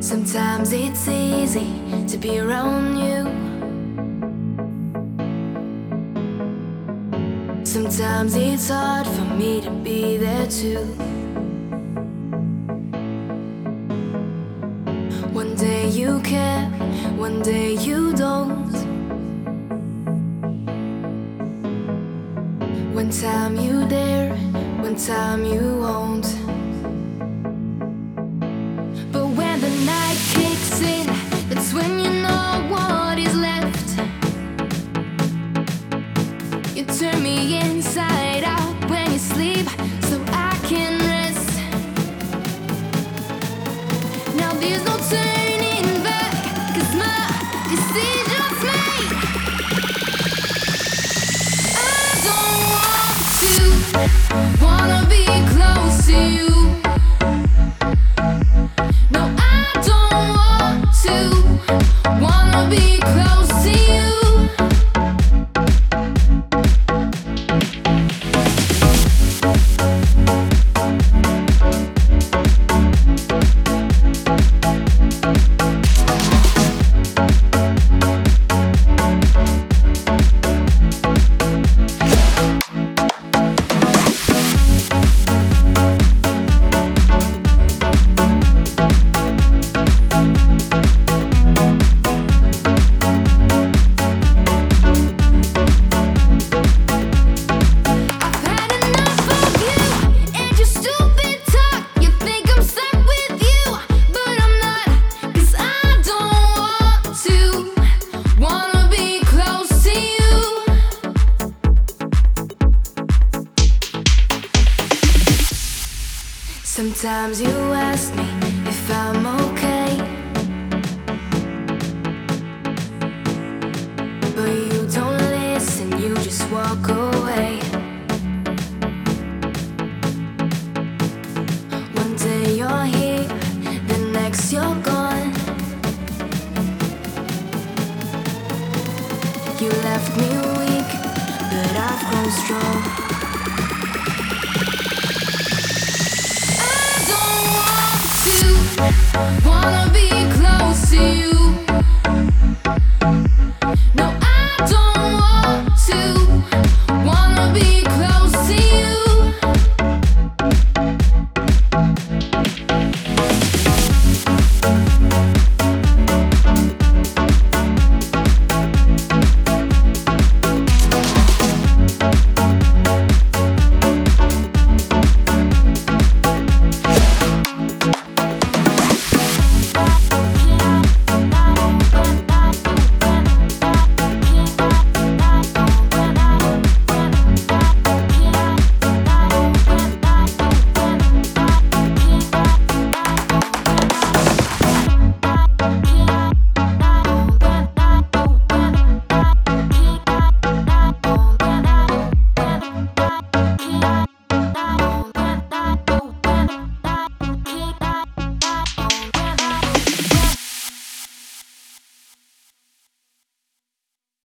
Sometimes it's easy to be around you. Sometimes it's hard for me to be there too. One day you care, one day you don't. One time you dare, one time you won't. Wanna be close to you. Sometimes you ask me if I'm okay. But you don't listen, you just walk away. One day you're here, the next you're gone. You left me weak, but I've grown strong. No, I don't.